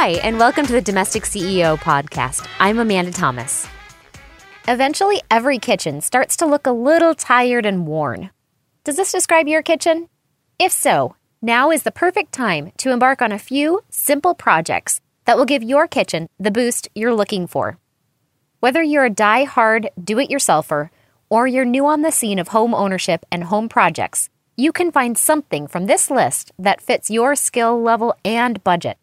Hi, and welcome to the Domestic CEO podcast. I'm Amanda Thomas. Eventually, every kitchen starts to look a little tired and worn. Does this describe your kitchen? If so, now is the perfect time to embark on a few simple projects that will give your kitchen the boost you're looking for. Whether you're a die hard do it yourselfer or you're new on the scene of home ownership and home projects, you can find something from this list that fits your skill level and budget.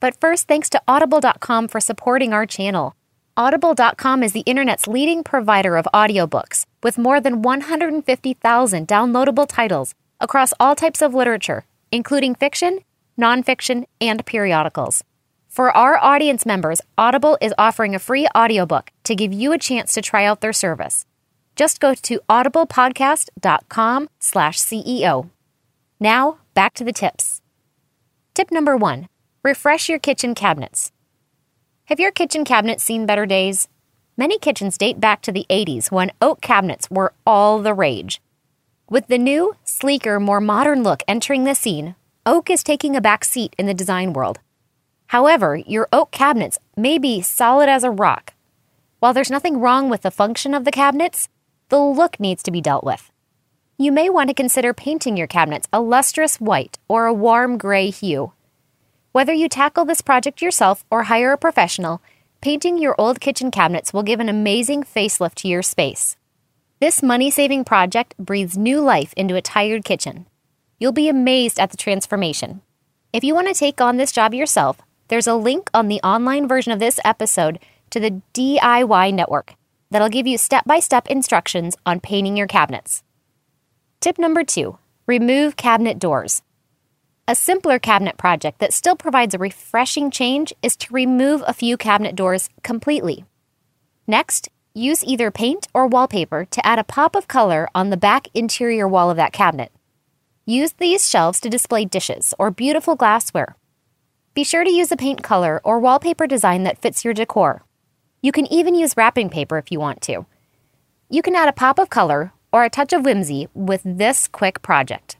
But first, thanks to Audible.com for supporting our channel. Audible.com is the internet's leading provider of audiobooks with more than 150,000 downloadable titles across all types of literature, including fiction, nonfiction, and periodicals. For our audience members, Audible is offering a free audiobook to give you a chance to try out their service. Just go to audiblepodcast.com slash CEO. Now, back to the tips. Tip number one, refresh your kitchen cabinets. Have your kitchen cabinets seen better days? Many kitchens date back to the 80s when oak cabinets were all the rage. With the new, sleeker, more modern look entering the scene, oak is taking a back seat in the design world. However, your oak cabinets may be solid as a rock. While there's nothing wrong with the function of the cabinets, the look needs to be dealt with. You may want to consider painting your cabinets a lustrous white or a warm gray hue. Whether you tackle this project yourself or hire a professional, painting your old kitchen cabinets will give an amazing facelift to your space. This money saving project breathes new life into a tired kitchen. You'll be amazed at the transformation. If you want to take on this job yourself, there's a link on the online version of this episode to the DIY network that'll give you step by step instructions on painting your cabinets. Tip number two remove cabinet doors. A simpler cabinet project that still provides a refreshing change is to remove a few cabinet doors completely. Next, use either paint or wallpaper to add a pop of color on the back interior wall of that cabinet. Use these shelves to display dishes or beautiful glassware. Be sure to use a paint color or wallpaper design that fits your decor. You can even use wrapping paper if you want to. You can add a pop of color or a touch of whimsy with this quick project.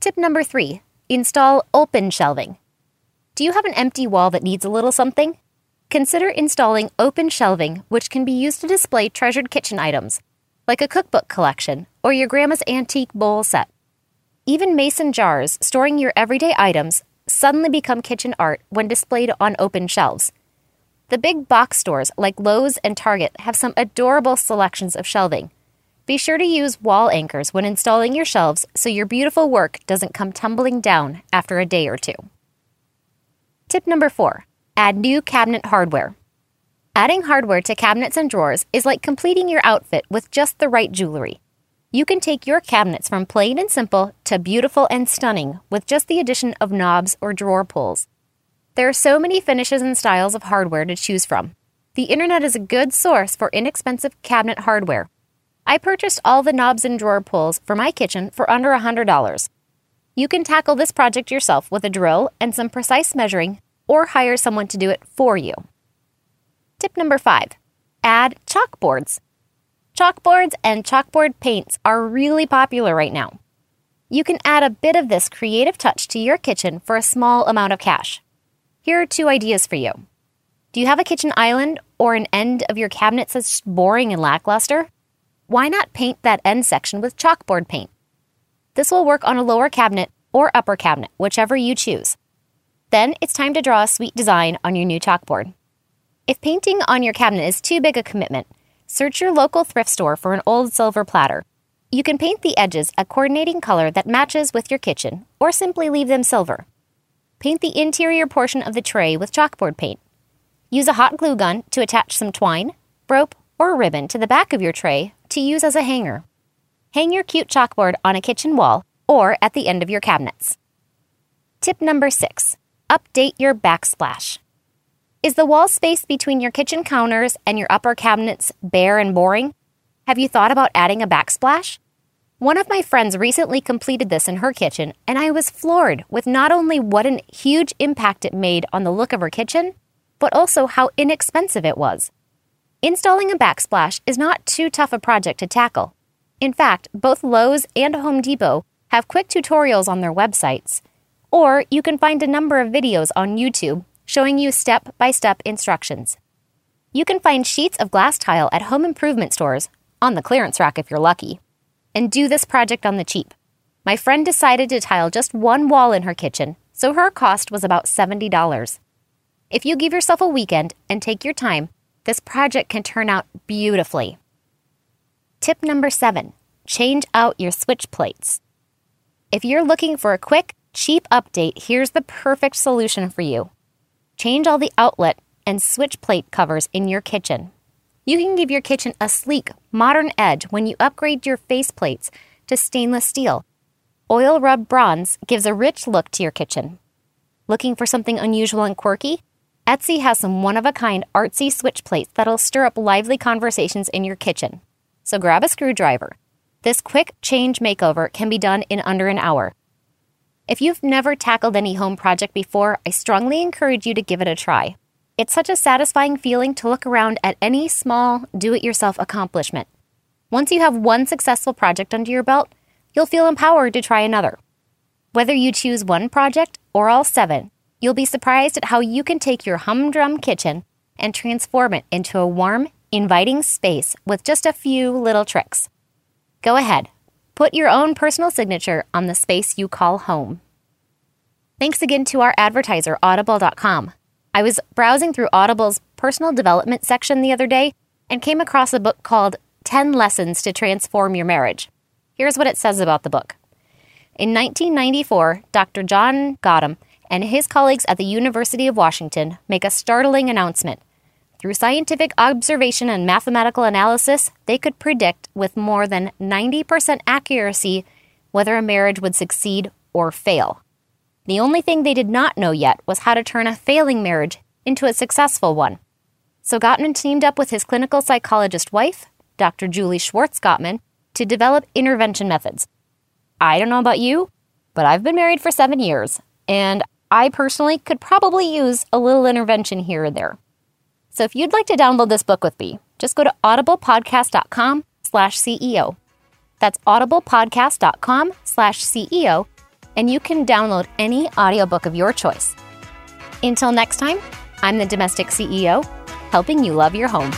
Tip number three install open shelving. Do you have an empty wall that needs a little something? Consider installing open shelving, which can be used to display treasured kitchen items, like a cookbook collection or your grandma's antique bowl set. Even mason jars storing your everyday items suddenly become kitchen art when displayed on open shelves. The big box stores like Lowe's and Target have some adorable selections of shelving. Be sure to use wall anchors when installing your shelves so your beautiful work doesn't come tumbling down after a day or two. Tip number four add new cabinet hardware. Adding hardware to cabinets and drawers is like completing your outfit with just the right jewelry. You can take your cabinets from plain and simple to beautiful and stunning with just the addition of knobs or drawer pulls. There are so many finishes and styles of hardware to choose from. The internet is a good source for inexpensive cabinet hardware. I purchased all the knobs and drawer pulls for my kitchen for under $100. You can tackle this project yourself with a drill and some precise measuring or hire someone to do it for you. Tip number five add chalkboards. Chalkboards and chalkboard paints are really popular right now. You can add a bit of this creative touch to your kitchen for a small amount of cash. Here are two ideas for you. Do you have a kitchen island or an end of your cabinet that's boring and lackluster? Why not paint that end section with chalkboard paint? This will work on a lower cabinet or upper cabinet, whichever you choose. Then it's time to draw a sweet design on your new chalkboard. If painting on your cabinet is too big a commitment, Search your local thrift store for an old silver platter. You can paint the edges a coordinating color that matches with your kitchen, or simply leave them silver. Paint the interior portion of the tray with chalkboard paint. Use a hot glue gun to attach some twine, rope, or ribbon to the back of your tray to use as a hanger. Hang your cute chalkboard on a kitchen wall or at the end of your cabinets. Tip number six update your backsplash. Is the wall space between your kitchen counters and your upper cabinets bare and boring? Have you thought about adding a backsplash? One of my friends recently completed this in her kitchen, and I was floored with not only what a huge impact it made on the look of her kitchen, but also how inexpensive it was. Installing a backsplash is not too tough a project to tackle. In fact, both Lowe's and Home Depot have quick tutorials on their websites Or you can find a number of videos on YouTube showing you step by step instructions. You can find sheets of glass tile at home improvement stores, on the clearance rack if you're lucky, and do this project on the cheap. My friend decided to tile just one wall in her kitchen, so her cost was about $70. If you give yourself a weekend and take your time, this project can turn out beautifully. Tip number seven change out your switch plates. If you're looking for a quick, cheap update, here's the perfect solution for you. Change all the outlet and switch plate covers in your kitchen. You can give your kitchen a sleek, modern edge when you upgrade your face plates to stainless steel. Oil rubbed bronze gives a rich look to your kitchen. Looking for something unusual and quirky? Etsy has some one of a kind artsy switch plates that'll stir up lively conversations in your kitchen. So grab a screwdriver. This quick change makeover can be done in under an hour. If you've never tackled any home project before, I strongly encourage you to give it a try. It's such a satisfying feeling to look around at any small, do it yourself accomplishment. Once you have one successful project under your belt, you'll feel empowered to try another. Whether you choose one project or all seven, You'll be surprised at how you can take your humdrum kitchen and transform it into a warm, inviting space with just a few little tricks. Go ahead, put your own personal signature on the space you call home. Thanks again to our advertiser, Audible.com. I was browsing through Audible's personal development section the other day and came across a book called 10 Lessons to Transform Your Marriage. Here's what it says about the book. In 1994, Dr. John Gottman and his colleagues at the University of Washington make a startling announcement. Through scientific observation and mathematical analysis, they could predict with more than 90% accuracy whether a marriage would succeed or fail. The only thing they did not know yet was how to turn a failing marriage into a successful one. So Gottman teamed up with his clinical psychologist wife, Dr. Julie Schwartz Gottman, to develop intervention methods. I don't know about you, but I've been married for seven years, and I personally could probably use a little intervention here or there. So if you'd like to download this book with me, just go to audiblepodcast.com slash CEO. That's audiblepodcast.com slash CEO, and you can download any audiobook of your choice. Until next time, I'm the Domestic CEO, helping you love your home.